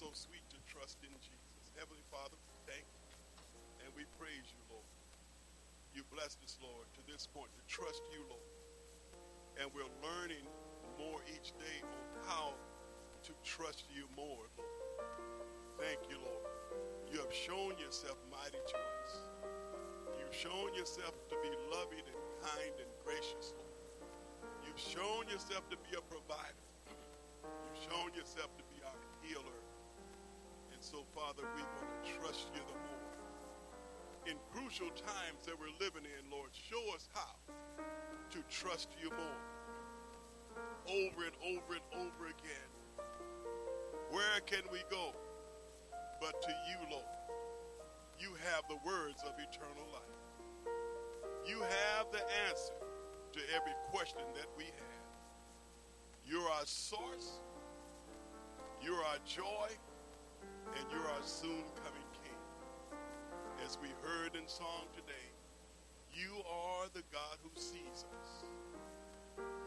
so sweet to trust in Jesus. Heavenly Father, thank you. And we praise you, Lord. You blessed us, Lord, to this point to trust you, Lord. And we're learning more each day on how to trust you more, Lord. Thank you, Lord. You have shown yourself mighty to us. You've shown yourself to be loving and kind and gracious, Lord. You've shown yourself to be a provider. You've shown yourself to be our healer. So, Father, we want to trust you the more. In crucial times that we're living in, Lord, show us how to trust you more. Over and over and over again. Where can we go but to you, Lord? You have the words of eternal life. You have the answer to every question that we have. You're our source, you're our joy, and you're our soon coming King. As we heard in song today, you are the God who sees us.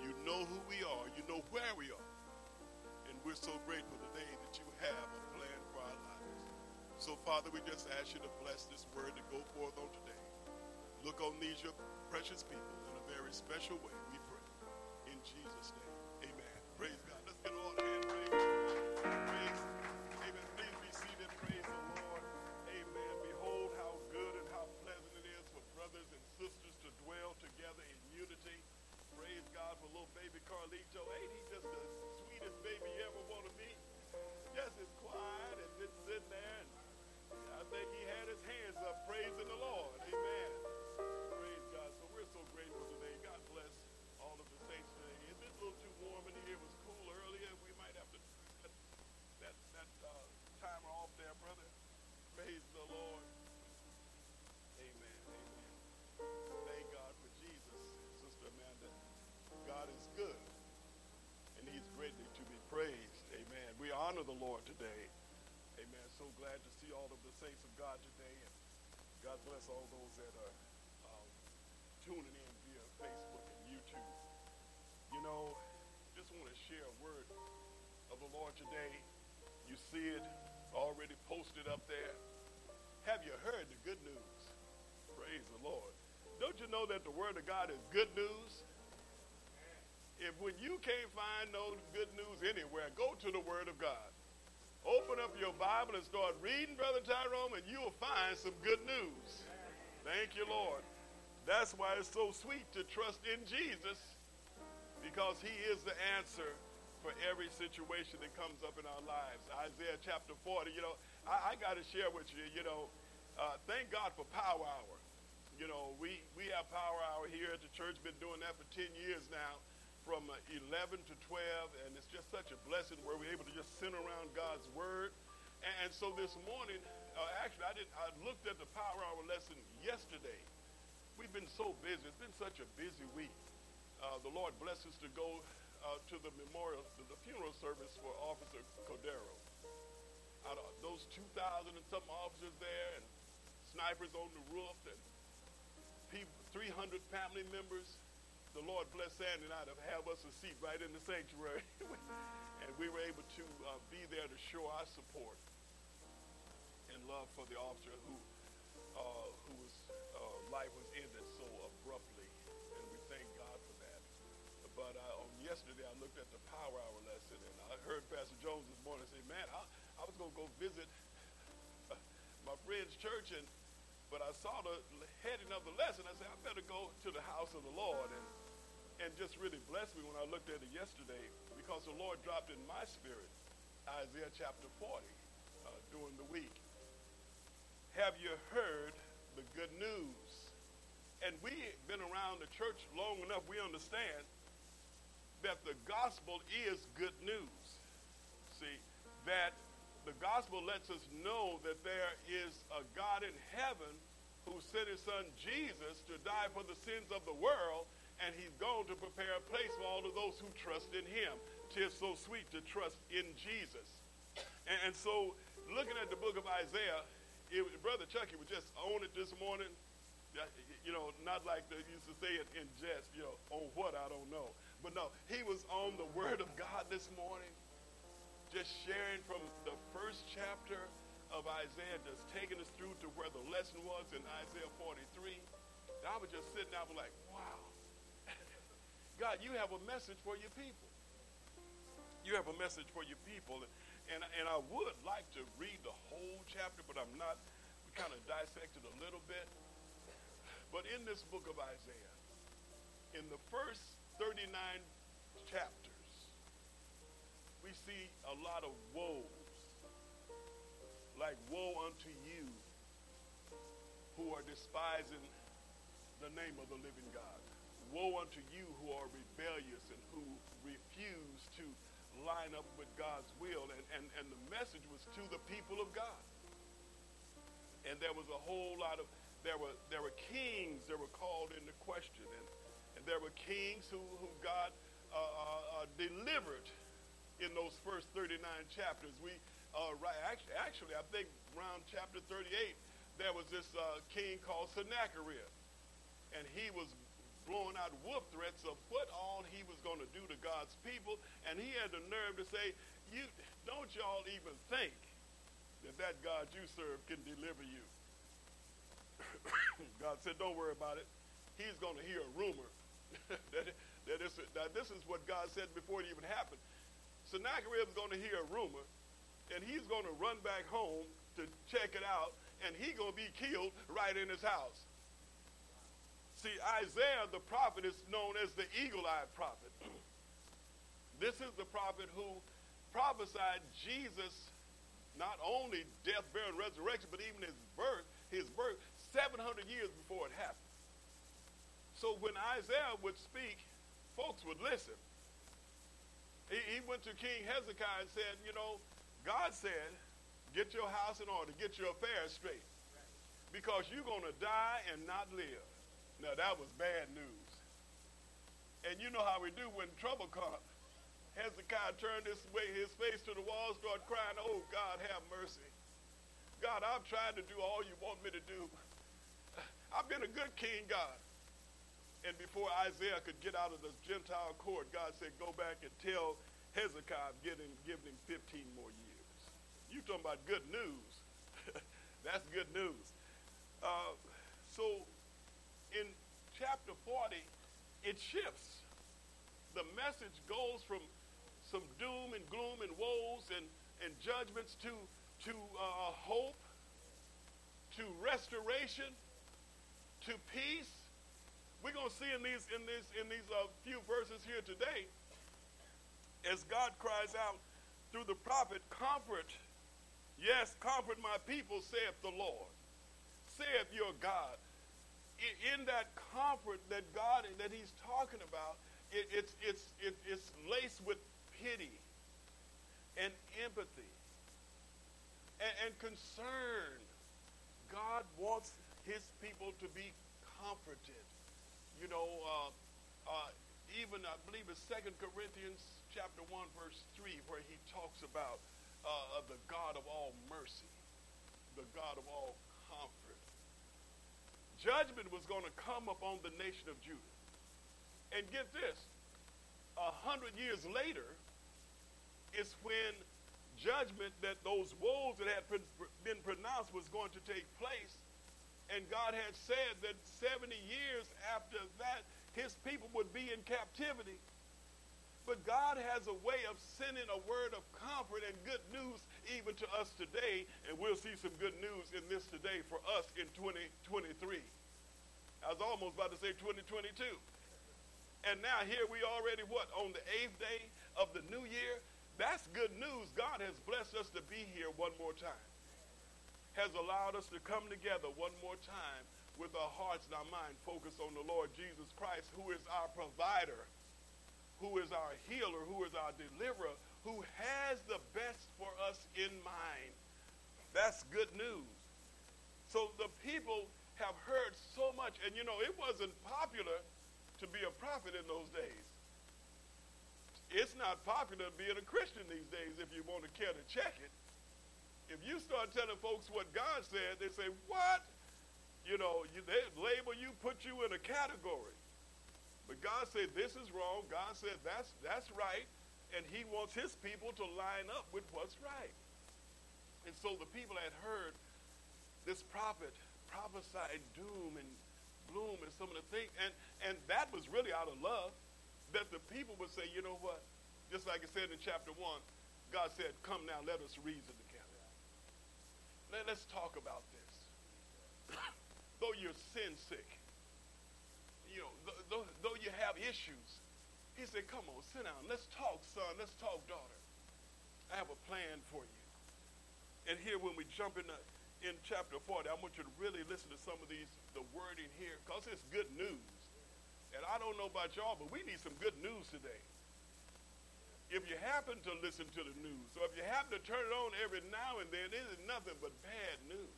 You know who we are, you know where we are. And we're so grateful today that you have a plan for our lives. So, Father, we just ask you to bless this word to go forth on today. Look on these, your precious people, in a very special way, we pray. In Jesus' name, saints of God today. And God bless all those that are um, tuning in via Facebook and YouTube. You know, just want to share a word of the Lord today. You see it already posted up there. Have you heard the good news? Praise the Lord. Don't you know that the word of God is good news? If when you can't find no good news anywhere, go to the word of God. Open up your Bible and start reading, Brother Tyrone, and you'll find some good news. Thank you, Lord. That's why it's so sweet to trust in Jesus because he is the answer for every situation that comes up in our lives. Isaiah chapter 40, you know, I, I got to share with you, you know, uh, thank God for Power Hour. You know, we, we have Power Hour here at the church, been doing that for 10 years now from uh, 11 to 12, and it's just such a blessing where we're able to just sit around God's Word. And, and so this morning, uh, actually, I, did, I looked at the Power Hour lesson yesterday. We've been so busy. It's been such a busy week. Uh, the Lord bless us to go uh, to the memorial, to the funeral service for Officer Cordero. Out of those 2,000 and some officers there, and snipers on the roof, and people, 300 family members, the Lord bless Sandy and I to have us a seat right in the sanctuary. and we were able to uh, be there to show our support and love for the officer who, uh, whose uh, life was ended so abruptly. And we thank God for that. But uh, on yesterday, I looked at the Power Hour lesson, and I heard Pastor Jones this morning say, man, I, I was going to go visit my friend's church, and but I saw the heading of the lesson. I said, I better go to the house of the Lord. And and just really blessed me when I looked at it yesterday because the Lord dropped in my spirit Isaiah chapter 40 uh, during the week. Have you heard the good news? And we've been around the church long enough, we understand that the gospel is good news. See, that the gospel lets us know that there is a God in heaven who sent his son Jesus to die for the sins of the world and he's gone to prepare a place for all of those who trust in him. Tis so sweet to trust in Jesus. And, and so, looking at the book of Isaiah, it, Brother Chucky was just on it this morning. You know, not like they used to say it in jest, you know, on what I don't know. But no, he was on the word of God this morning, just sharing from the first chapter of Isaiah, just taking us through to where the lesson was in Isaiah 43. And I was just sitting there, I was like, wow. God, you have a message for your people. You have a message for your people. And, and I would like to read the whole chapter, but I'm not. We kind of dissected a little bit. But in this book of Isaiah, in the first 39 chapters, we see a lot of woes. Like, woe unto you who are despising the name of the living God. Woe unto you who are rebellious and who refuse to line up with God's will. And, and, and the message was to the people of God. And there was a whole lot of, there were, there were kings that were called into question. And, and there were kings who, who God uh, uh, uh delivered in those first 39 chapters. We, uh, right, actually, actually, I think around chapter 38, there was this uh, king called Sennacherib. And he was blowing out wolf threats of what all he was going to do to God's people. And he had the nerve to say, "You don't y'all even think that that God you serve can deliver you." God said, "Don't worry about it. He's going to hear a rumor that, that, this, is what God said before it even happened. Sennacherib is going to hear a rumor, and he's going to run back home to check it out, and he's going to be killed right in his house." See, Isaiah the prophet is known as the eagle eyed prophet. this is the prophet who prophesied Jesus not only death, burial, and resurrection, but even his birth, his birth 700 years before it happened. So when Isaiah would speak, folks would listen. He, he went to King Hezekiah and said, You know, God said, get your house in order, get your affairs straight, because you're going to die and not live. Now, that was bad news. And you know how we do when trouble comes. Hezekiah turned this way, his face to the wall, started crying, Oh, God, have mercy. God, I've tried to do all you want me to do. I've been a good king, God. And before Isaiah could get out of the Gentile court, God said, Go back and tell Hezekiah giving him 15 more years. You talking about good news. That's good news. Uh, so in chapter 40, it shifts. The message goes from some doom and gloom and woes and, and judgments to, to uh, hope, to restoration, to peace. We're going to see in these, in these, in these uh, few verses here today, as God cries out through the prophet, Comfort, yes, comfort my people, saith the Lord, saith your God in that comfort that God that He's talking about, it, it's it's it, it's laced with pity and empathy and, and concern. God wants His people to be comforted. You know, uh, uh, even I believe it's Second Corinthians chapter one verse three, where he talks about uh, the God of all mercy, the God of all judgment was going to come upon the nation of Judah. And get this, a hundred years later is when judgment that those woes that had been pronounced was going to take place. And God had said that 70 years after that, his people would be in captivity. But God has a way of sending a word of comfort and good news even to us today. And we'll see some good news in this today for us in 2023. I was almost about to say 2022. And now here we already, what, on the eighth day of the new year? That's good news. God has blessed us to be here one more time. Has allowed us to come together one more time with our hearts and our mind focused on the Lord Jesus Christ, who is our provider, who is our healer, who is our deliverer, who has the best for us in mind. That's good news. So the people have heard so much, and you know, it wasn't popular to be a prophet in those days. It's not popular being a Christian these days if you want to care to check it. If you start telling folks what God said, they say, What? You know, you, they label you, put you in a category. But God said, This is wrong. God said, That's, that's right. and he wants his people to line up with what's right. And so the people had heard this prophet prophesy doom and gloom and some of the things, and, and that was really out of love, that the people would say, you know what, just like it said in chapter 1, God said, come now, let us reason together. Let, us talk about this. though you're sin sick, you know, th- th- though you have issues, he said, come on, sit down. Let's talk, son. Let's talk, daughter. I have a plan for you. And here when we jump in, the, in chapter 40, I want you to really listen to some of these, the wording here, because it's good news. And I don't know about y'all, but we need some good news today. If you happen to listen to the news, or if you happen to turn it on every now and then, it is nothing but bad news.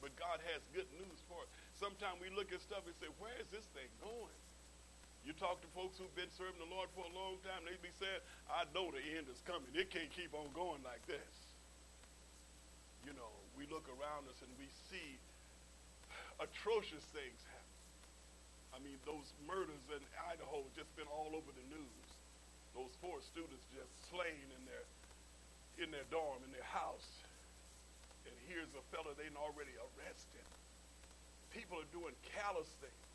But God has good news for us. Sometimes we look at stuff and say, where is this thing going? You talk to folks who've been serving the Lord for a long time, they be saying, I know the end is coming. It can't keep on going like this. You know, we look around us and we see atrocious things happen. I mean, those murders in Idaho just been all over the news. Those four students just slain in their in their dorm, in their house. And here's a fellow they'd already arrested. People are doing callous things.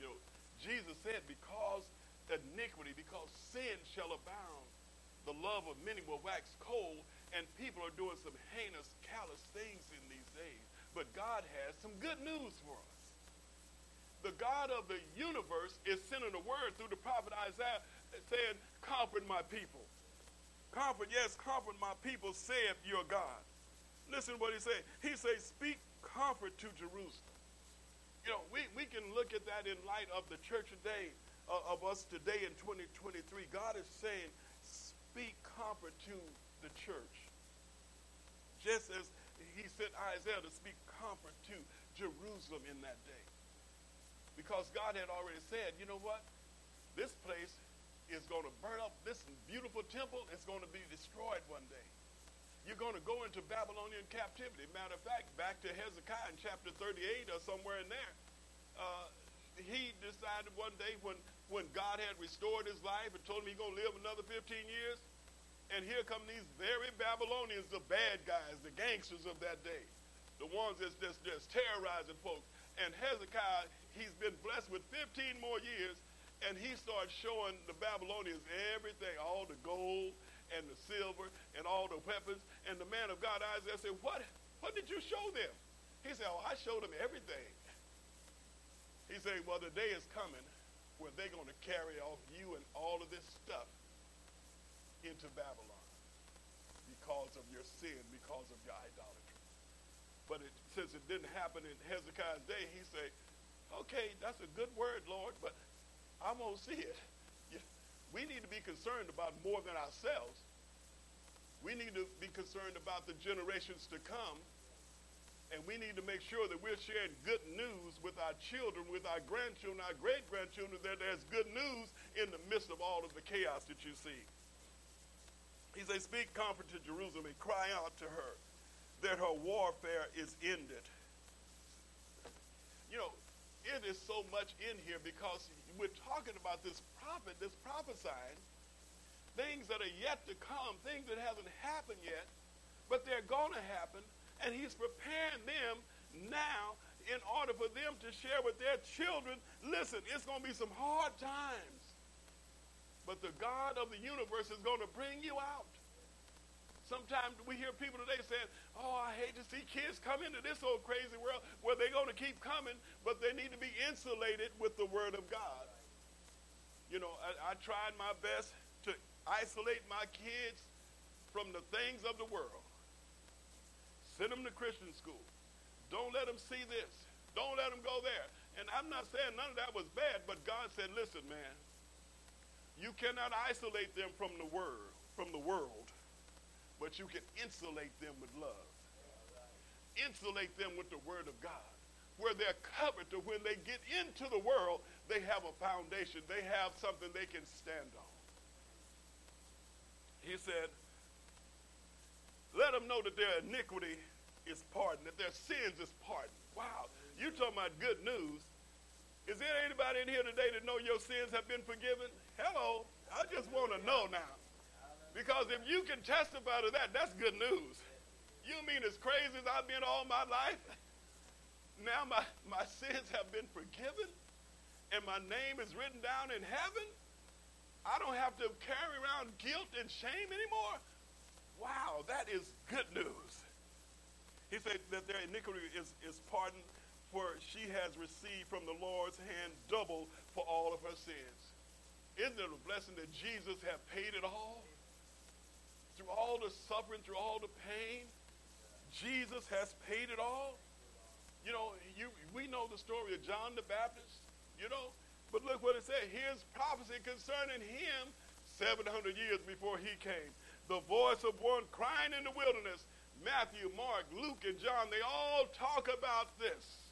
You know, Jesus said, because iniquity, because sin shall abound, the love of many will wax cold, and people are doing some heinous, callous things in these days. But God has some good news for us. The God of the universe is sending a word through the prophet Isaiah saying, Comfort my people. Comfort, yes, comfort my people, saith your God. Listen what he said. He says, Speak comfort to Jerusalem. You know, we, we can look at that in light of the church today, uh, of us today in 2023. God is saying, speak comfort to the church. Just as he sent Isaiah to speak comfort to Jerusalem in that day. Because God had already said, you know what? This place is going to burn up. This beautiful temple is going to be destroyed one day. You're going to go into Babylonian captivity. Matter of fact, back to Hezekiah in chapter 38 or somewhere in there, uh, he decided one day when, when God had restored his life and told him he's going to live another 15 years, and here come these very Babylonians, the bad guys, the gangsters of that day, the ones that's just, just terrorizing folks. And Hezekiah, he's been blessed with 15 more years, and he starts showing the Babylonians everything, all the gold, and the silver and all the weapons. And the man of God, Isaiah, said, What, what did you show them? He said, Oh, I showed them everything. He said, Well, the day is coming where they're going to carry off you and all of this stuff into Babylon because of your sin, because of your idolatry. But it, since it didn't happen in Hezekiah's day, he said, Okay, that's a good word, Lord, but I won't see it we need to be concerned about more than ourselves. We need to be concerned about the generations to come. And we need to make sure that we're sharing good news with our children, with our grandchildren, our great grandchildren, that there's good news in the midst of all of the chaos that you see. He says, Speak comfort to Jerusalem and cry out to her that her warfare is ended. You know, it is so much in here because we're talking about this prophet that's prophesying things that are yet to come, things that haven't happened yet, but they're going to happen, and he's preparing them now in order for them to share with their children. Listen, it's going to be some hard times, but the God of the universe is going to bring you out. Sometimes we hear people today saying, Oh, I hate to see kids come into this old crazy world where they're going to keep coming, but they need to be insulated with the Word of God. You know, I, I tried my best to isolate my kids from the things of the world. Send them to Christian school. Don't let them see this. Don't let them go there. And I'm not saying none of that was bad, but God said, listen, man, you cannot isolate them from the word, from the world but you can insulate them with love. Insulate them with the Word of God, where they're covered to when they get into the world, they have a foundation. They have something they can stand on. He said, let them know that their iniquity is pardoned, that their sins is pardoned. Wow, you talking about good news. Is there anybody in here today that know your sins have been forgiven? Hello. I just want to know now. Because if you can testify to that, that's good news. You mean as crazy as I've been all my life? Now my, my sins have been forgiven and my name is written down in heaven? I don't have to carry around guilt and shame anymore? Wow, that is good news. He said that their iniquity is, is pardoned, for she has received from the Lord's hand double for all of her sins. Isn't it a blessing that Jesus have paid it all? Through all the suffering, through all the pain, Jesus has paid it all. You know, you, we know the story of John the Baptist, you know, but look what it said. Here's prophecy concerning him 700 years before he came. The voice of one crying in the wilderness. Matthew, Mark, Luke, and John, they all talk about this.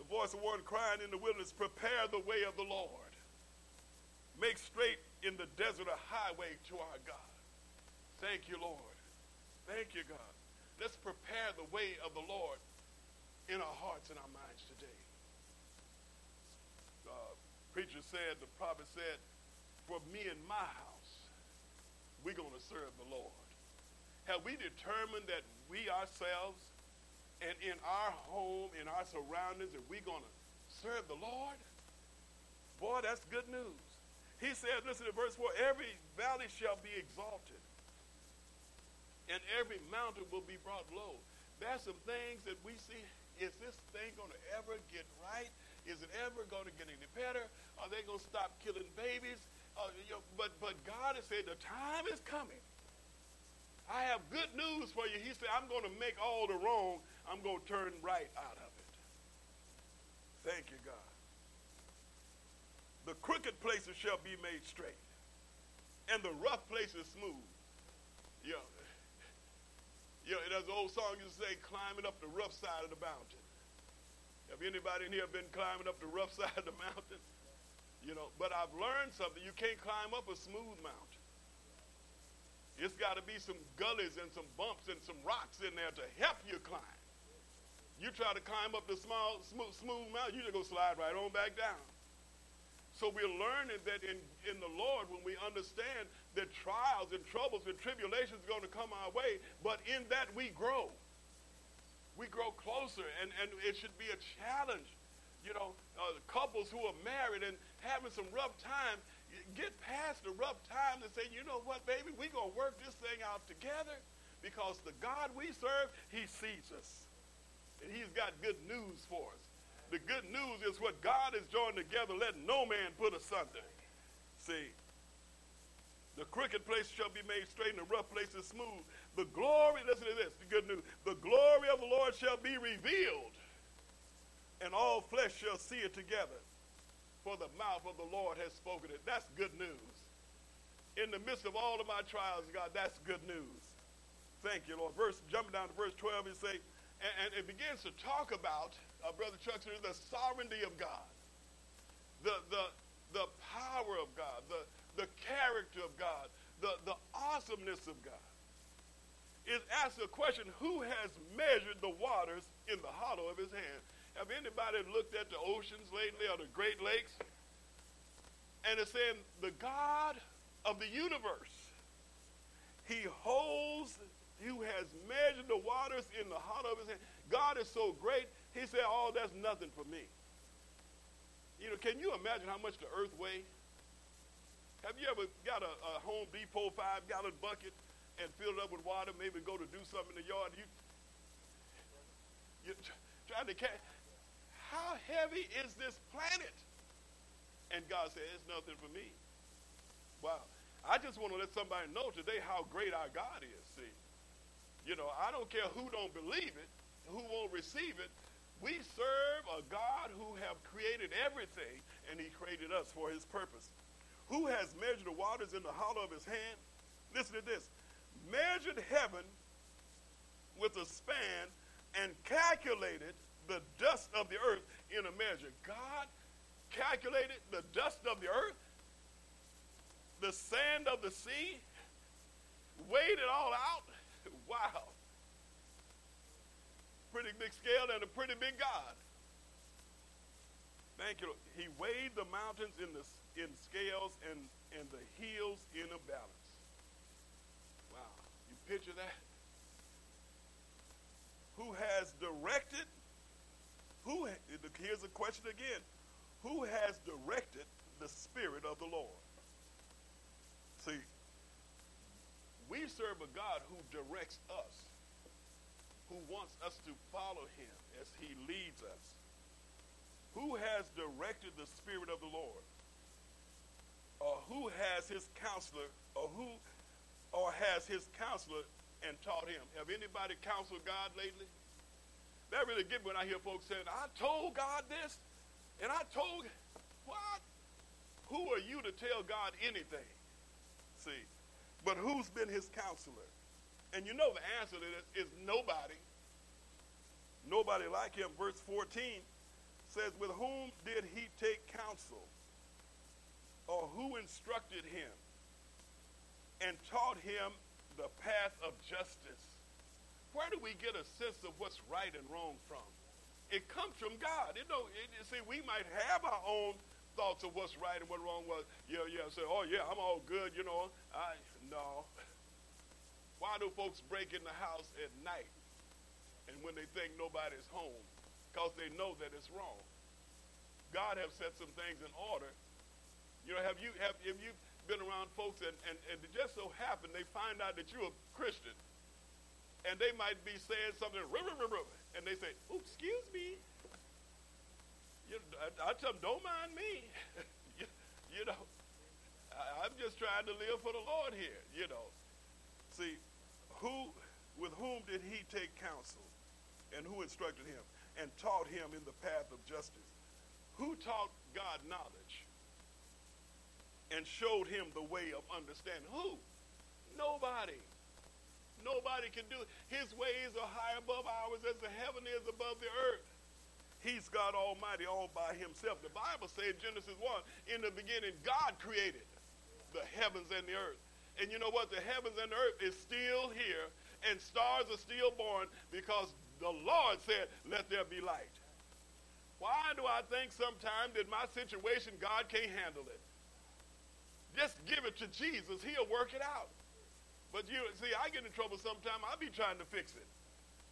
The voice of one crying in the wilderness, prepare the way of the Lord. Make straight in the desert a highway to our God. Thank you, Lord. Thank you, God. Let's prepare the way of the Lord in our hearts and our minds today. The preacher said, the prophet said, for me and my house, we're going to serve the Lord. Have we determined that we ourselves and in our home, in our surroundings, that we're going to serve the Lord? Boy, that's good news. He said, listen to verse 4 every valley shall be exalted, and every mountain will be brought low. There's some things that we see. Is this thing going to ever get right? Is it ever going to get any better? Are they going to stop killing babies? Uh, you know, but, but God has said the time is coming. I have good news for you. He said, I'm going to make all the wrong, I'm going to turn right out of it. Thank you, God. The crooked places shall be made straight, and the rough places smooth. Know, you know, there's an old song you say, climbing up the rough side of the mountain. Have anybody in here been climbing up the rough side of the mountain? You know, but I've learned something. You can't climb up a smooth mountain. It's got to be some gullies and some bumps and some rocks in there to help you climb. You try to climb up the small, smooth, smooth mountain, you just go slide right on back down. So we're learning that in, in the Lord, when we understand that trials and troubles and tribulations are going to come our way, but in that we grow. We grow closer, and, and it should be a challenge. You know, uh, couples who are married and having some rough times, get past the rough times and say, you know what, baby, we're going to work this thing out together because the God we serve, he sees us. And he's got good news for us. The good news is what God has joined together, let no man put asunder. See, the crooked place shall be made straight and the rough place places smooth. The glory, listen to this, the good news. The glory of the Lord shall be revealed, and all flesh shall see it together. For the mouth of the Lord has spoken it. That's good news. In the midst of all of my trials, God, that's good news. Thank you, Lord. Verse, jumping down to verse 12, he say, and, and it begins to talk about uh, Brother Chuck the sovereignty of God, the, the, the power of God, the, the character of God, the, the awesomeness of God. It asks a question, who has measured the waters in the hollow of his hand? Have anybody looked at the oceans lately or the Great Lakes? And it's saying the God of the universe, he holds, who has measured the waters in the hollow of his hand. God is so great, he said, oh, that's nothing for me. You know, can you imagine how much the earth weighs? Have you ever got a, a Home Depot five-gallon bucket and filled it up with water, maybe go to do something in the yard? You, you're trying to catch. How heavy is this planet? And God said, it's nothing for me. Wow. I just want to let somebody know today how great our God is, see. You know, I don't care who don't believe it, who won't receive it, we serve a God who have created everything, and he created us for his purpose. Who has measured the waters in the hollow of his hand? Listen to this. Measured heaven with a span and calculated the dust of the earth in a measure. God calculated the dust of the earth, the sand of the sea, weighed it all out. Wow pretty big scale and a pretty big God. Thank you. He weighed the mountains in the in scales and and the hills in a balance. Wow, you picture that? Who has directed? Who? Here's a question again. Who has directed the Spirit of the Lord? See, we serve a God who directs us, who wants us to follow him as he leads us. Who has directed the Spirit of the Lord? Or who has his counselor, or who or has his counselor and taught him? Have anybody counseled God lately? That really get me when I hear folks saying, I told God this, and I told what? Who are you to tell God anything? See, but who's been his counselor? And you know the answer to this is nobody. Nobody like him. Verse 14 says, With whom did he take counsel? Or who instructed him and taught him the path of justice? Where do we get a sense of what's right and wrong from? It comes from God. You know, it, see, we might have our own thoughts of what's right and what wrong was. Yeah, yeah, say, oh yeah, I'm all good, you know. I no. Why do folks break in the house at night and when they think nobody's home? Because they know that it's wrong. God have set some things in order. You know, have you have, have you been around folks and, and, and it just so happen they find out that you're a Christian and they might be saying something and they say, oh, excuse me. You know, I, I tell them, don't mind me. you, you know, I, I'm just trying to live for the Lord here, you know. See, who, with whom did he take counsel? And who instructed him and taught him in the path of justice? Who taught God knowledge and showed him the way of understanding? Who? Nobody. Nobody can do it. His ways are high above ours as the heaven is above the earth. He's God Almighty all by himself. The Bible says Genesis 1, in the beginning, God created the heavens and the earth. And you know what? The heavens and earth is still here, and stars are still born because the Lord said, Let there be light. Why do I think sometimes that my situation, God can't handle it? Just give it to Jesus, He'll work it out. But you see, I get in trouble sometimes. I'll be trying to fix it.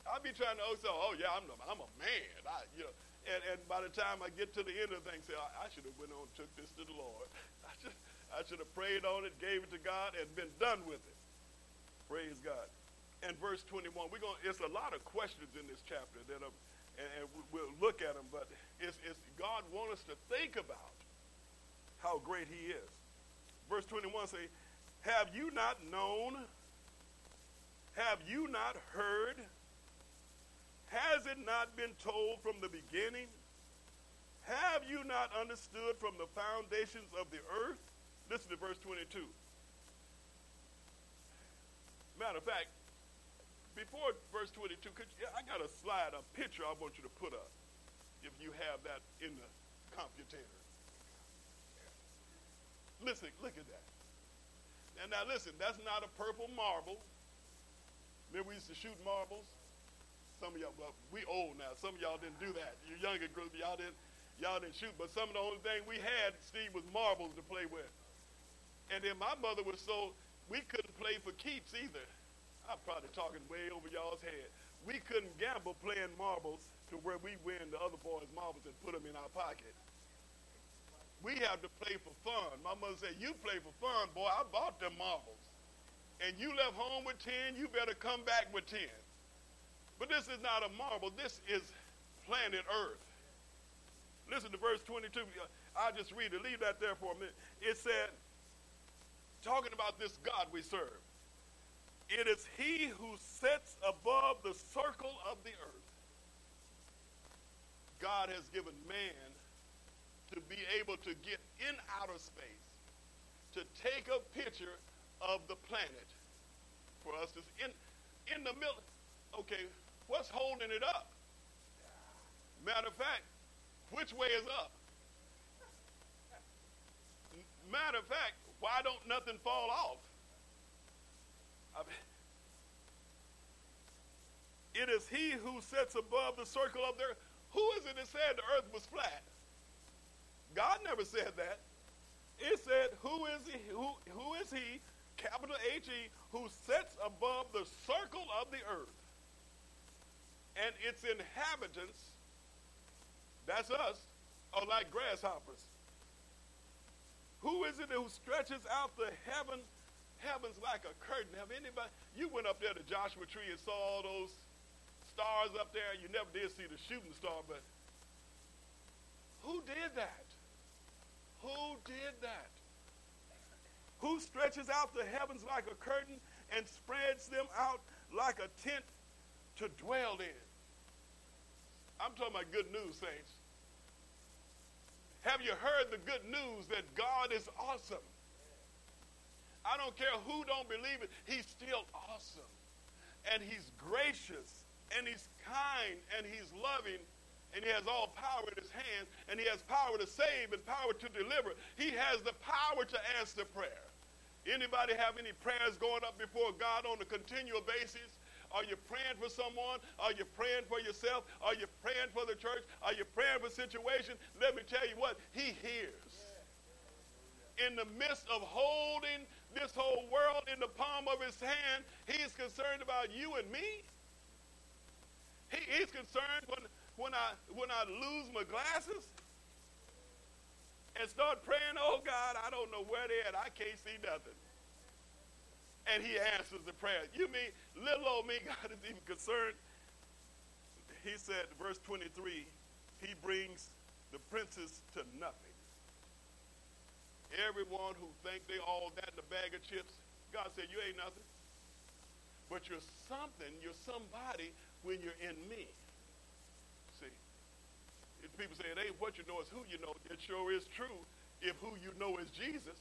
I'll be trying to oh, say, oh yeah, I'm, I'm a man. I, you know, and, and by the time I get to the end of the thing, say, I, I should have went on and took this to the Lord. I should, I should have prayed on it, gave it to God, and been done with it. Praise God. And verse 21, we're gonna—it's a lot of questions in this chapter that, are, and, and we'll look at them. But it's, it's God wants us to think about how great He is. Verse 21 say, "Have you not known? Have you not heard? Has it not been told from the beginning? Have you not understood from the foundations of the earth?" Listen to verse 22. Matter of fact, before verse 22, could you, I got a slide, a picture I want you to put up, if you have that in the computator. Listen, look at that. And now listen, that's not a purple marble. Remember we used to shoot marbles? Some of y'all, well, we old now. Some of y'all didn't do that. You younger group, y'all didn't, y'all didn't shoot. But some of the only thing we had, Steve, was marbles to play with. And then my mother was so, we couldn't play for keeps either. I'm probably talking way over y'all's head. We couldn't gamble playing marbles to where we win the other boys' marbles and put them in our pocket. We have to play for fun. My mother said, you play for fun, boy. I bought them marbles. And you left home with 10, you better come back with 10. But this is not a marble. This is planet Earth. Listen to verse 22. I'll just read it. Leave that there for a minute. It said, talking about this God we serve. It is he who sits above the circle of the earth. God has given man to be able to get in outer space, to take a picture of the planet for us to in in the middle. Okay, what's holding it up? Matter of fact, which way is up? Matter of fact, why don't nothing fall off? I mean, it is he who sits above the circle of the earth. Who is it that said the earth was flat? God never said that. It said, Who is he? Who, who is he, capital H E, who sits above the circle of the earth? And its inhabitants, that's us, are like grasshoppers. Who is it who stretches out the heaven, heavens like a curtain? Have anybody you went up there to Joshua Tree and saw all those stars up there? You never did see the shooting star, but who did that? Who did that? Who stretches out the heavens like a curtain and spreads them out like a tent to dwell in? I'm talking about good news, saints. Have you heard the good news that God is awesome? I don't care who don't believe it, he's still awesome. And he's gracious, and he's kind, and he's loving, and he has all power in his hands, and he has power to save and power to deliver. He has the power to answer prayer. Anybody have any prayers going up before God on a continual basis? Are you praying for someone? Are you praying for yourself? Are you praying for the church? Are you praying for situation? Let me tell you what, he hears. In the midst of holding this whole world in the palm of his hand, he's concerned about you and me. He, he's concerned when when I when I lose my glasses and start praying, oh God, I don't know where they're at. I can't see nothing. And he answers the prayer. You mean little old me, God is even concerned? He said, verse 23, he brings the princes to nothing. Everyone who think they all that in a bag of chips, God said, you ain't nothing. But you're something, you're somebody when you're in me See, if people say it ain't what you know, it's who you know. It sure is true if who you know is Jesus.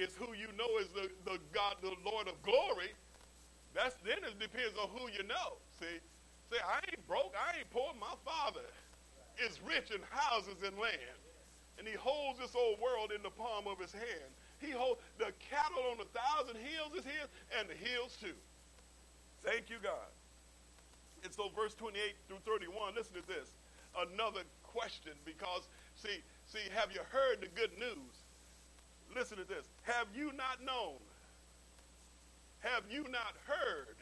It's who you know is the, the God, the Lord of glory. That's then it depends on who you know. See? Say, I ain't broke, I ain't poor. My father is rich in houses and land. And he holds this old world in the palm of his hand. He holds the cattle on a thousand hills is his, and the hills too. Thank you, God. And so verse 28 through 31, listen to this another question because, see, see, have you heard the good news? Listen to this. Have you not known? Have you not heard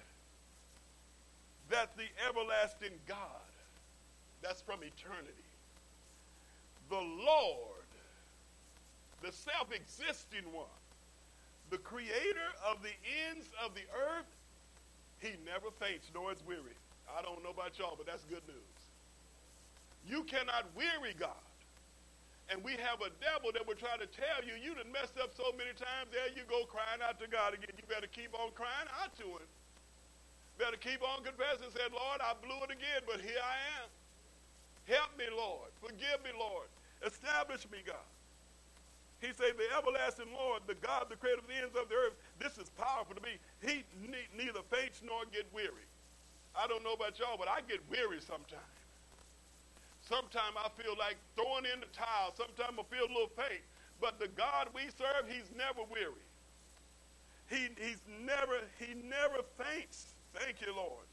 that the everlasting God, that's from eternity, the Lord, the self existing one, the creator of the ends of the earth, he never faints nor is weary. I don't know about y'all, but that's good news. You cannot weary God. And we have a devil that will try to tell you, you done messed up so many times, there you go crying out to God again. You better keep on crying out to him. Better keep on confessing, said, Lord, I blew it again, but here I am. Help me, Lord. Forgive me, Lord. Establish me, God. He said, the everlasting Lord, the God, the creator of the ends of the earth, this is powerful to me. He ne- neither faints nor get weary. I don't know about y'all, but I get weary sometimes. Sometimes I feel like throwing in the towel. Sometimes I feel a little faint. But the God we serve, he's never weary. He, he's never, he never faints. Thank you, Lord.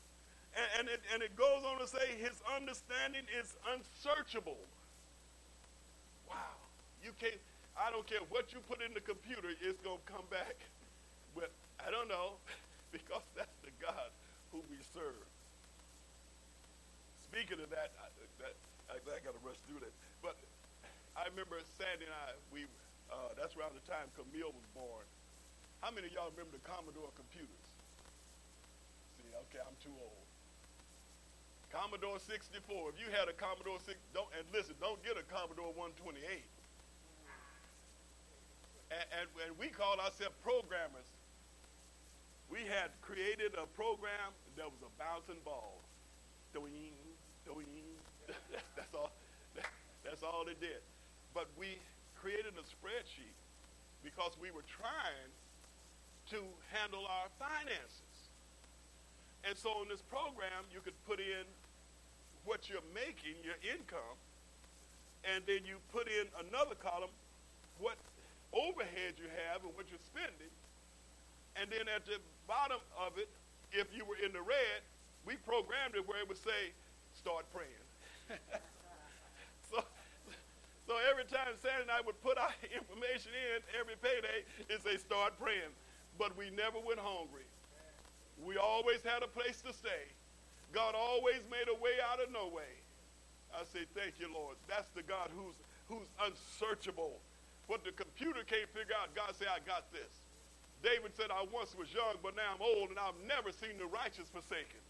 And, and, it, and it goes on to say his understanding is unsearchable. Wow. You can't, I don't care what you put in the computer, it's going to come back. But I don't know, because that's the God who we serve. Speaking of that, that I, I got to rush through that. But I remember Sandy and I, we, uh, that's around the time Camille was born. How many of y'all remember the Commodore computers? See, okay, I'm too old. Commodore 64. If you had a Commodore 6, don't, and listen, don't get a Commodore 128. And, and, and we called ourselves programmers. We had created a program that was a bouncing ball. Doing, doing, that's all. That's all it did. But we created a spreadsheet because we were trying to handle our finances. And so in this program, you could put in what you're making, your income, and then you put in another column, what overhead you have and what you're spending. And then at the bottom of it, if you were in the red, we programmed it where it would say, start praying. so, so every time Sandy and I would put our information in every payday and say, start praying. But we never went hungry. We always had a place to stay. God always made a way out of no way. I say, thank you, Lord. That's the God who's, who's unsearchable. What the computer can't figure out, God say, I got this. David said, I once was young, but now I'm old, and I've never seen the righteous forsaken,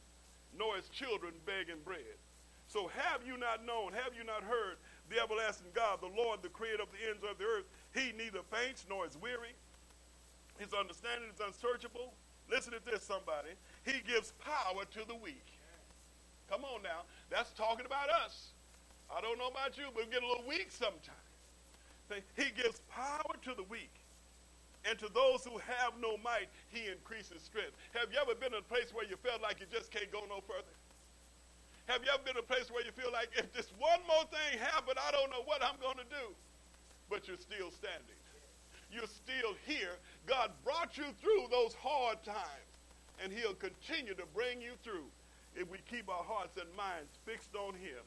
nor his children begging bread. So have you not known, have you not heard the everlasting God, the Lord, the creator of the ends of the earth? He neither faints nor is weary. His understanding is unsearchable. Listen to this, somebody. He gives power to the weak. Come on now. That's talking about us. I don't know about you, but we get a little weak sometimes. He gives power to the weak. And to those who have no might, he increases strength. Have you ever been in a place where you felt like you just can't go no further? Have you ever been a place where you feel like if this one more thing happened, I don't know what I'm going to do? But you're still standing. You're still here. God brought you through those hard times, and he'll continue to bring you through if we keep our hearts and minds fixed on him.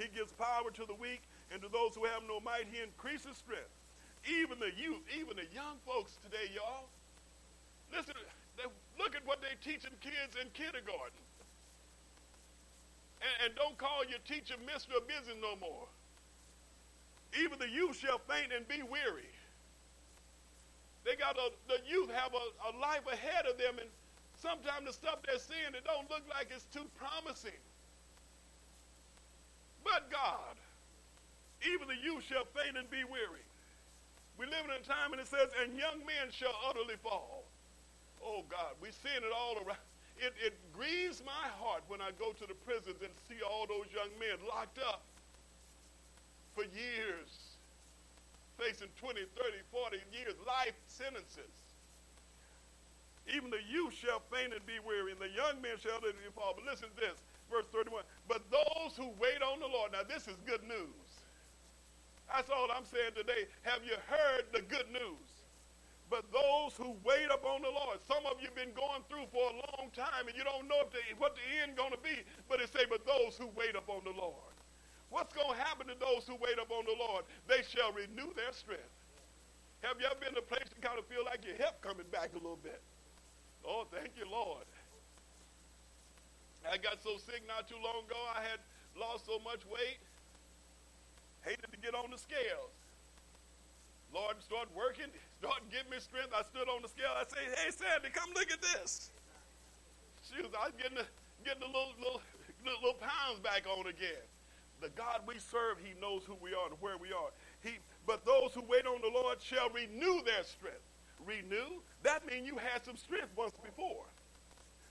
He gives power to the weak, and to those who have no might, he increases strength. Even the youth, even the young folks today, y'all. Listen, they, look at what they're teaching kids in kindergarten. And, and don't call your teacher Mr. Busy no more. Even the youth shall faint and be weary. They got a, the youth have a, a life ahead of them, and sometimes the stuff they're seeing, it don't look like it's too promising. But God, even the youth shall faint and be weary. We live in a time and it says, and young men shall utterly fall. Oh God, we're seeing it all around. It, it grieves my heart when I go to the prisons and see all those young men locked up for years, facing 20, 30, 40 years, life sentences. Even the youth shall faint and be weary, and the young men shall utterly fall. But listen to this verse 31. But those who wait on the Lord, now this is good news. That's all I'm saying today. Have you heard the good news? But those who wait upon the Lord, some of you have been going through for a long time and you don't know what the end going to be. But it say, but those who wait upon the Lord. What's going to happen to those who wait upon the Lord? They shall renew their strength. Have you ever been in a place you kind of feel like your hip coming back a little bit? Oh, thank you, Lord. I got so sick not too long ago, I had lost so much weight. Hated to get on the scales. Lord started working, started giving me strength. I stood on the scale. I said, hey, Sandy, come look at this. She was, I was getting, a, getting a little, little, little, little pounds back on again. The God we serve, he knows who we are and where we are. He, but those who wait on the Lord shall renew their strength. Renew? That means you had some strength once before.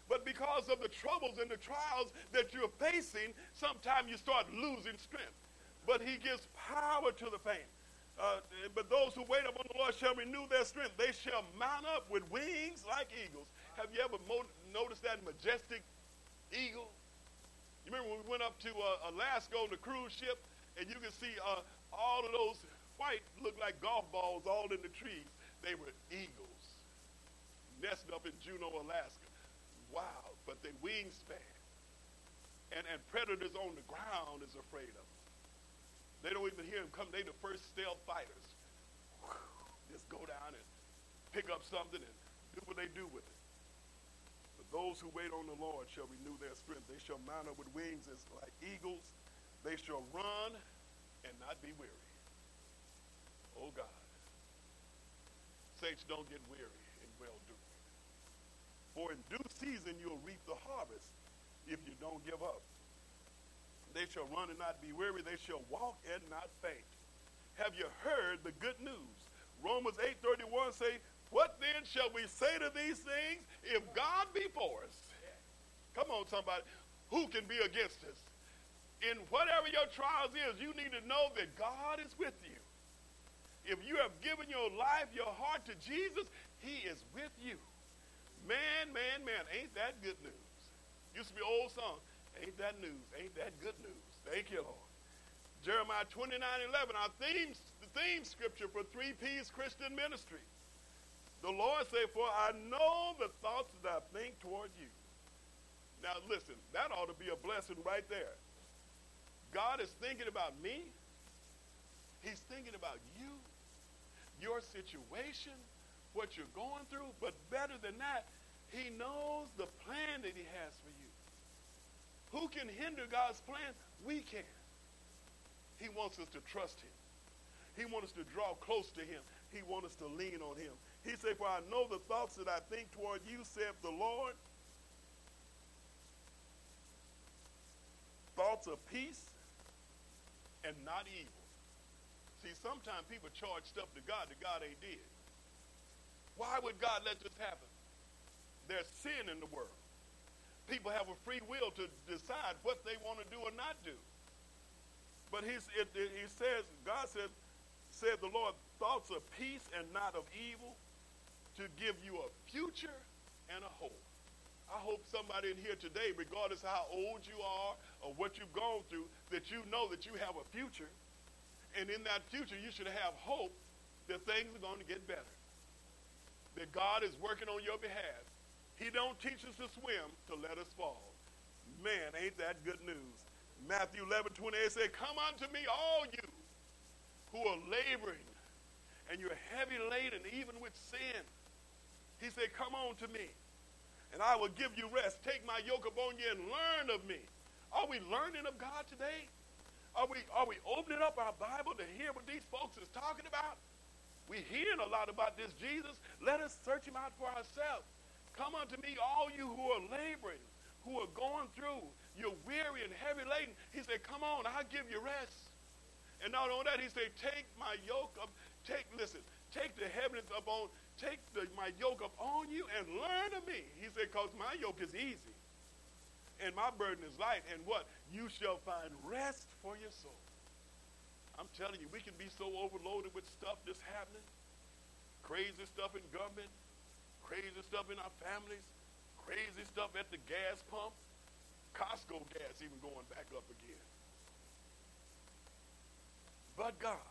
But because of the troubles and the trials that you're facing, sometimes you start losing strength. But he gives power to the faint. Uh, but those who wait upon the Lord shall renew their strength. They shall mount up with wings like eagles. Have you ever mo- noticed that majestic eagle? You remember when we went up to uh, Alaska on the cruise ship, and you could see uh, all of those white, look like golf balls all in the trees. They were eagles nesting up in Juneau, Alaska Wow, but their wingspan. And, and predators on the ground is afraid of them. They don't even hear them come. They the first stealth fighters. Just go down and pick up something and do what they do with it. But those who wait on the Lord shall renew their strength. They shall mount up with wings as like eagles. They shall run and not be weary. Oh God. Saints, don't get weary in well doing. For in due season you'll reap the harvest if you don't give up. They shall run and not be weary. They shall walk and not faint. Have you heard the good news? Romans 8.31 say, What then shall we say to these things? If God be for us. Come on, somebody. Who can be against us? In whatever your trials is, you need to know that God is with you. If you have given your life, your heart to Jesus, he is with you. Man, man, man, ain't that good news? Used to be old song. Ain't that news? Ain't that good news? Thank you, Lord. Jeremiah 29, 11, our theme, the theme scripture for 3P's Christian ministry. The Lord say, for I know the thoughts that I think toward you. Now listen, that ought to be a blessing right there. God is thinking about me. He's thinking about you, your situation, what you're going through, but better than that, he knows the plan that he has for you. Who can hinder God's plan? We can. He wants us to trust him. He wants us to draw close to him. He wants us to lean on him. He said, For I know the thoughts that I think toward you, saith the Lord. Thoughts of peace and not evil. See, sometimes people charge stuff to God that God ain't did. Why would God let this happen? There's sin in the world. People have a free will to decide what they want to do or not do. But he's, it, it, he says, God said, said the Lord, thoughts of peace and not of evil to give you a future and a hope. I hope somebody in here today, regardless of how old you are or what you've gone through, that you know that you have a future. And in that future, you should have hope that things are going to get better. That God is working on your behalf he don't teach us to swim to let us fall. Man, ain't that good news. Matthew 11, 28 said, Come unto me, all you who are laboring and you're heavy laden, even with sin. He said, Come on to me, and I will give you rest. Take my yoke upon you and learn of me. Are we learning of God today? Are we, are we opening up our Bible to hear what these folks is talking about? We're hearing a lot about this Jesus. Let us search him out for ourselves. Come unto me, all you who are laboring, who are going through, you're weary and heavy laden. He said, Come on, I'll give you rest. And not only that, he said, Take my yoke up, take, listen, take the heavens up on, take the, my yoke up on you and learn of me. He said, Because my yoke is easy and my burden is light. And what? You shall find rest for your soul. I'm telling you, we can be so overloaded with stuff that's happening, crazy stuff in government, crazy stuff in our families, crazy stuff at the gas pump, Costco gas even going back up again. But God,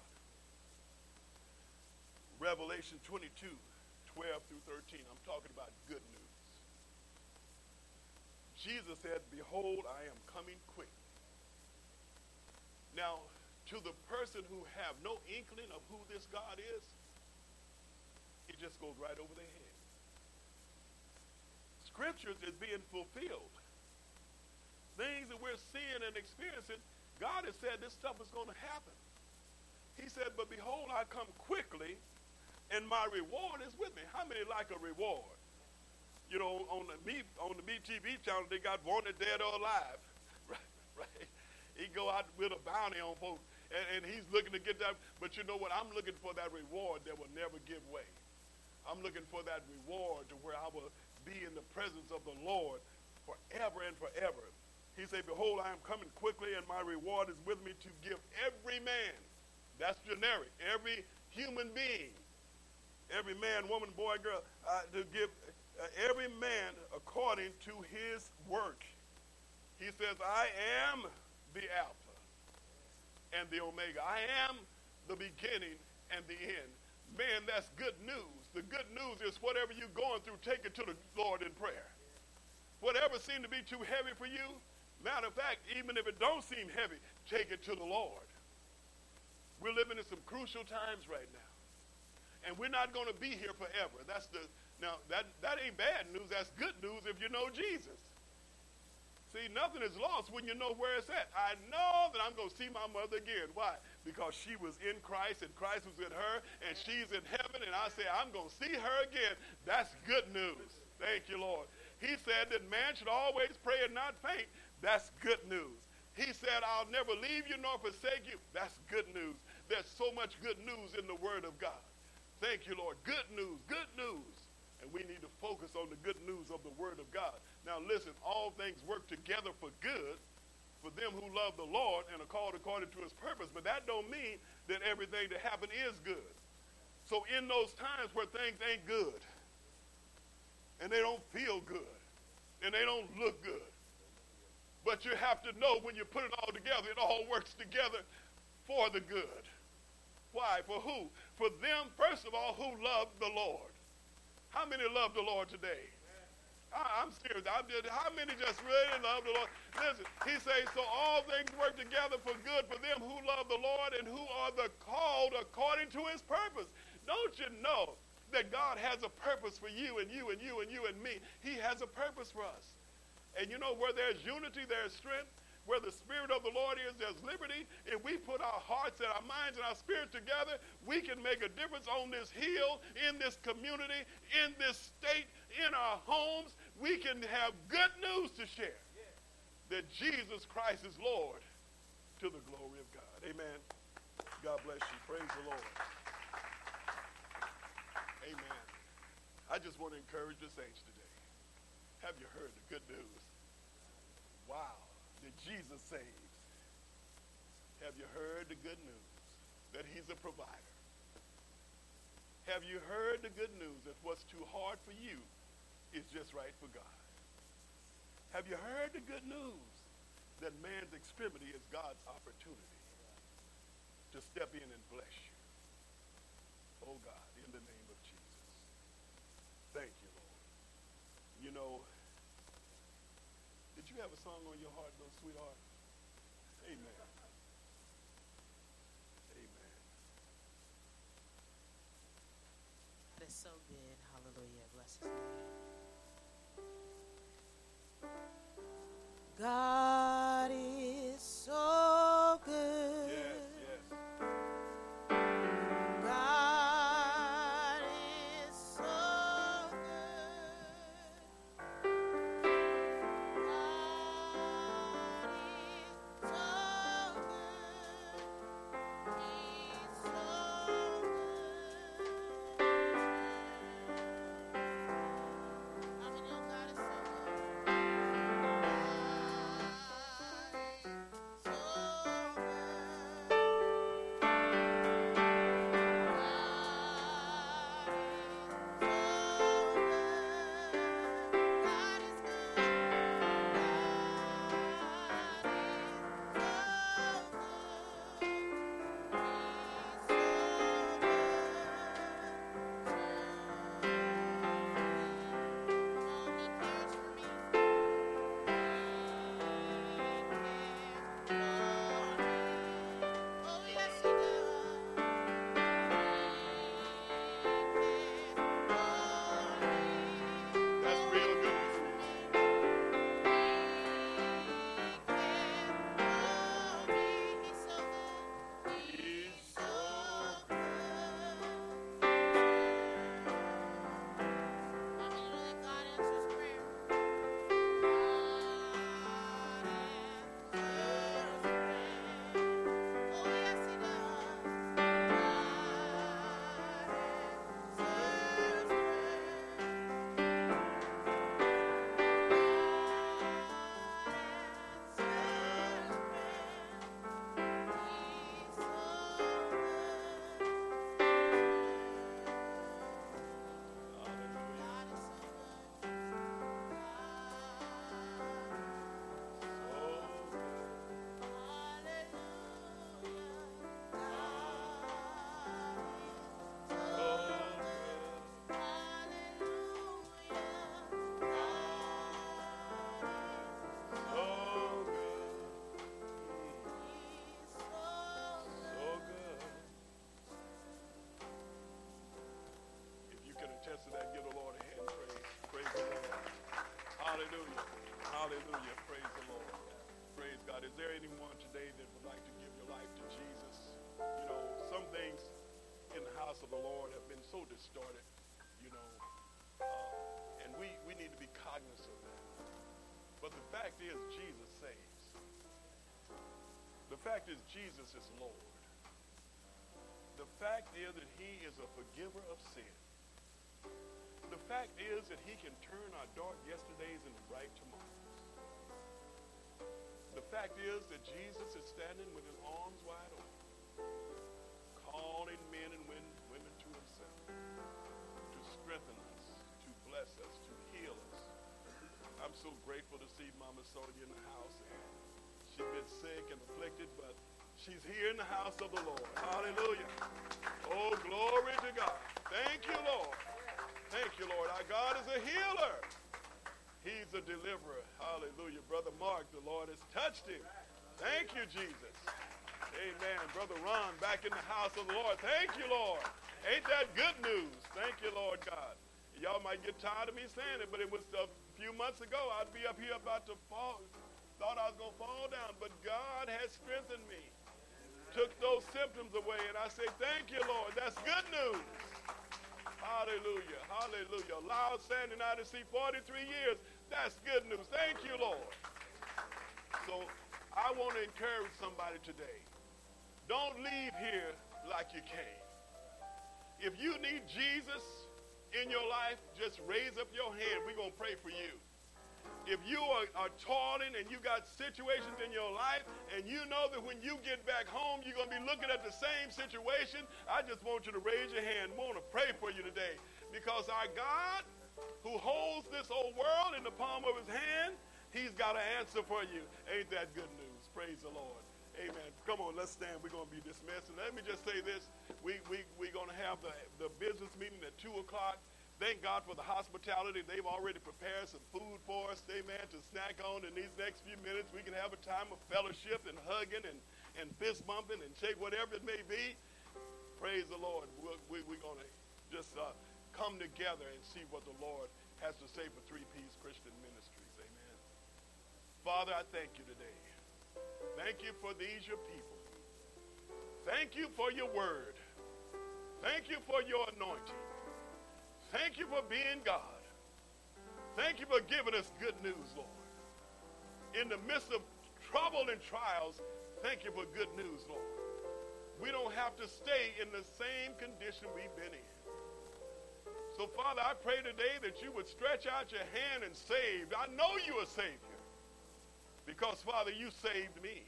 Revelation 22, 12 through 13, I'm talking about good news. Jesus said, Behold, I am coming quick. Now, to the person who have no inkling of who this God is, it just goes right over their head scriptures is being fulfilled. Things that we're seeing and experiencing, God has said this stuff is going to happen. He said, But behold, I come quickly, and my reward is with me. How many like a reward? You know, on the me on the MeTV channel, they got wanted dead or alive. right, right. He go out with a bounty on folks, and, and he's looking to get that. But you know what? I'm looking for that reward that will never give way. I'm looking for that reward to where I will be in the presence of the Lord forever and forever. He said, Behold, I am coming quickly, and my reward is with me to give every man, that's generic, every human being, every man, woman, boy, girl, uh, to give uh, every man according to his work. He says, I am the Alpha and the Omega. I am the beginning and the end. Man, that's good news. The good news is whatever you're going through, take it to the Lord in prayer. Whatever seems to be too heavy for you, matter of fact, even if it don't seem heavy, take it to the Lord. We're living in some crucial times right now. And we're not going to be here forever. That's the now that that ain't bad news. That's good news if you know Jesus. See, nothing is lost when you know where it's at. I know that I'm going to see my mother again. Why? Because she was in Christ and Christ was in her and she's in heaven and I say, I'm going to see her again. That's good news. Thank you, Lord. He said that man should always pray and not faint. That's good news. He said, I'll never leave you nor forsake you. That's good news. There's so much good news in the Word of God. Thank you, Lord. Good news, good news. And we need to focus on the good news of the Word of God. Now listen, all things work together for good for them who love the Lord and are called according to his purpose. But that don't mean that everything that happened is good. So in those times where things ain't good and they don't feel good and they don't look good, but you have to know when you put it all together, it all works together for the good. Why? For who? For them, first of all, who love the Lord. How many love the Lord today? I, am serious. I'm just, how many just really love the Lord? Listen, he says, so all things work together for good for them who love the Lord and who are the called according to his purpose. Don't you know that God has a purpose for you and you and you and you and me? He has a purpose for us. And you know, where there's unity, there's strength. Where the Spirit of the Lord is, there's liberty. If we put our hearts and our minds and our spirit together, we can make a difference on this hill, in this community, in this state, in our homes. We can have good news to share that Jesus Christ is Lord to the glory of God. Amen. God bless you. Praise the Lord. Amen. I just want to encourage the saints today. Have you heard the good news? Wow that Jesus saves. Have you heard the good news that he's a provider? Have you heard the good news that what's too hard for you is just right for God? Have you heard the good news that man's extremity is God's opportunity to step in and bless you? Oh God, in the name of Jesus. Thank you, Lord. You know, you have a song on your heart, though, sweetheart? Amen. Amen. That is so good. Hallelujah. Bless his name. God give the Lord a hand praise. Praise the Lord. Hallelujah. Hallelujah. Praise the Lord. Praise God. Is there anyone today that would like to give your life to Jesus? You know, some things in the house of the Lord have been so distorted, you know, uh, and we, we need to be cognizant of that. But the fact is, Jesus saves. The fact is, Jesus is Lord. The fact is that he is a forgiver of sin. The fact is that he can turn our dark yesterdays into bright tomorrows. The fact is that Jesus is standing with his arms wide open, calling men and women to himself, to strengthen us, to bless us, to heal us. I'm so grateful to see Mama Sonia in the house. And she's been sick and afflicted, but she's here in the house of the Lord. Hallelujah. Oh, glory to God. Thank you, Lord. Thank you, Lord. Our God is a healer. He's a deliverer. Hallelujah. Brother Mark, the Lord has touched him. Thank you, Jesus. Amen. Brother Ron, back in the house of the Lord. Thank you, Lord. Ain't that good news? Thank you, Lord God. Y'all might get tired of me saying it, but it was a few months ago. I'd be up here about to fall. Thought I was going to fall down, but God has strengthened me. Took those symptoms away, and I say, thank you, Lord. That's good news. Hallelujah. Hallelujah. Loud standing out to see 43 years. That's good news. Thank you, Lord. So I want to encourage somebody today. Don't leave here like you came. If you need Jesus in your life, just raise up your hand. We're going to pray for you. If you are, are toiling and you got situations in your life and you know that when you get back home, you're going to be looking at the same situation, I just want you to raise your hand. I want to pray for you today because our God who holds this whole world in the palm of his hand, he's got an answer for you. Ain't that good news? Praise the Lord. Amen. Come on, let's stand. We're going to be dismissed. And let me just say this. We, we, we're going to have the, the business meeting at 2 o'clock. Thank God for the hospitality. They've already prepared some food for us, amen, to snack on in these next few minutes. We can have a time of fellowship and hugging and, and fist bumping and shake whatever it may be. Praise the Lord. We're, we, are going to just uh, come together and see what the Lord has to say for Three Peace Christian Ministries. Amen. Father, I thank you today. Thank you for these, your people. Thank you for your word. Thank you for your anointing. Thank you for being God. Thank you for giving us good news, Lord. In the midst of trouble and trials, thank you for good news, Lord. We don't have to stay in the same condition we've been in. So, Father, I pray today that you would stretch out your hand and save. I know you're a Savior because, Father, you saved me.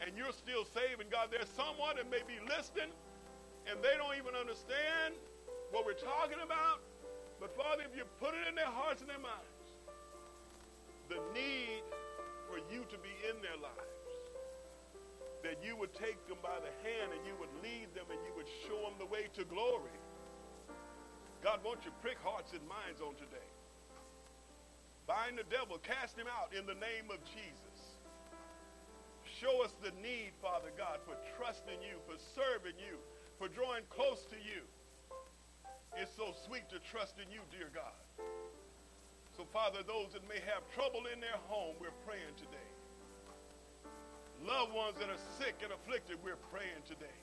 And you're still saving, God. There's someone that may be listening and they don't even understand what we're talking about. But Father, if you put it in their hearts and their minds, the need for you to be in their lives, that you would take them by the hand and you would lead them and you would show them the way to glory. God wants you prick hearts and minds on today. Bind the devil, cast him out in the name of Jesus. Show us the need, Father God, for trusting you, for serving you, for drawing close to you. It's so sweet to trust in you, dear God. So, Father, those that may have trouble in their home, we're praying today. Loved ones that are sick and afflicted, we're praying today.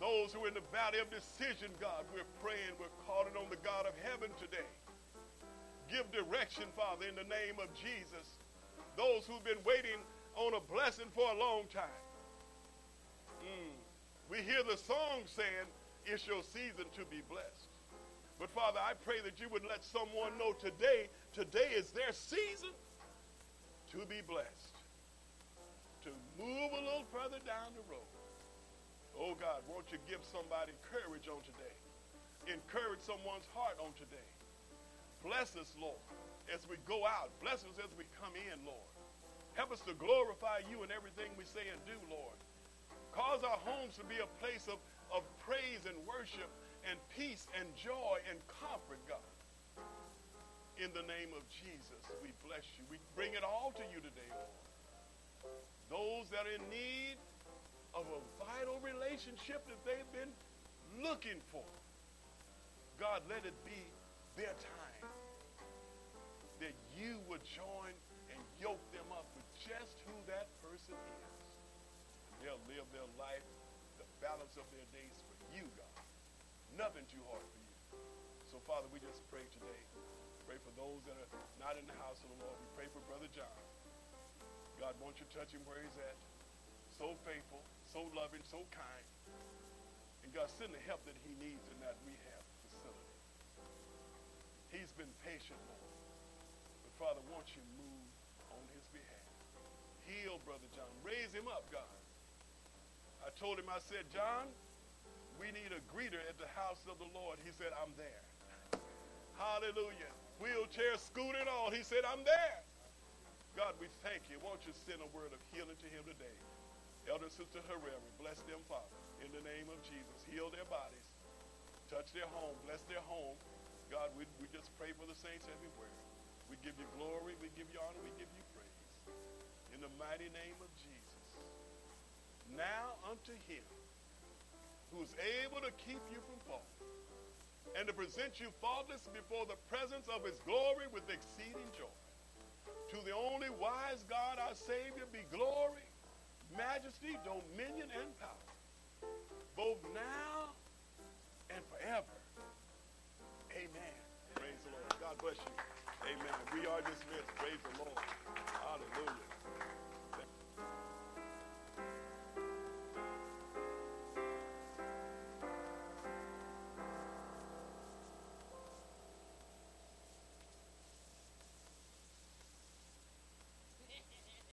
Those who are in the valley of decision, God, we're praying, we're calling on the God of heaven today. Give direction, Father, in the name of Jesus. Those who've been waiting on a blessing for a long time. Mm. We hear the song saying, it's your season to be blessed. But Father, I pray that you would let someone know today, today is their season to be blessed. To move a little further down the road. Oh God, won't you give somebody courage on today? Encourage someone's heart on today. Bless us, Lord, as we go out. Bless us as we come in, Lord. Help us to glorify you in everything we say and do, Lord. Cause our homes to be a place of of praise and worship and peace and joy and comfort, God. In the name of Jesus, we bless you. We bring it all to you today, Lord. Those that are in need of a vital relationship that they've been looking for. God, let it be their time that you would join and yoke them up with just who that person is. They'll live their life balance of their days for you, God. Nothing too hard for you. So, Father, we just pray today. Pray for those that are not in the house of the Lord. We pray for Brother John. God, won't you touch him where he's at? So faithful, so loving, so kind. And God, send the help that he needs in that rehab facility. He's been patient, Lord. But Father, won't you move on his behalf? Heal Brother John. Raise him up, God. I told him, I said, John, we need a greeter at the house of the Lord. He said, I'm there. Hallelujah. Wheelchair, scooter, and all. He said, I'm there. God, we thank you. Won't you send a word of healing to him today? Elder Sister Herrera, bless them, Father, in the name of Jesus. Heal their bodies. Touch their home. Bless their home. God, we, we just pray for the saints everywhere. We give you glory. We give you honor. We give you praise. In in the mighty name of Jesus. Now unto him who's able to keep you from falling and to present you faultless before the presence of his glory with exceeding joy. To the only wise God, our Savior, be glory, majesty, dominion, and power, both now and forever. Amen. Praise the Lord. God bless you. Amen. We are dismissed. Praise the Lord. Hallelujah.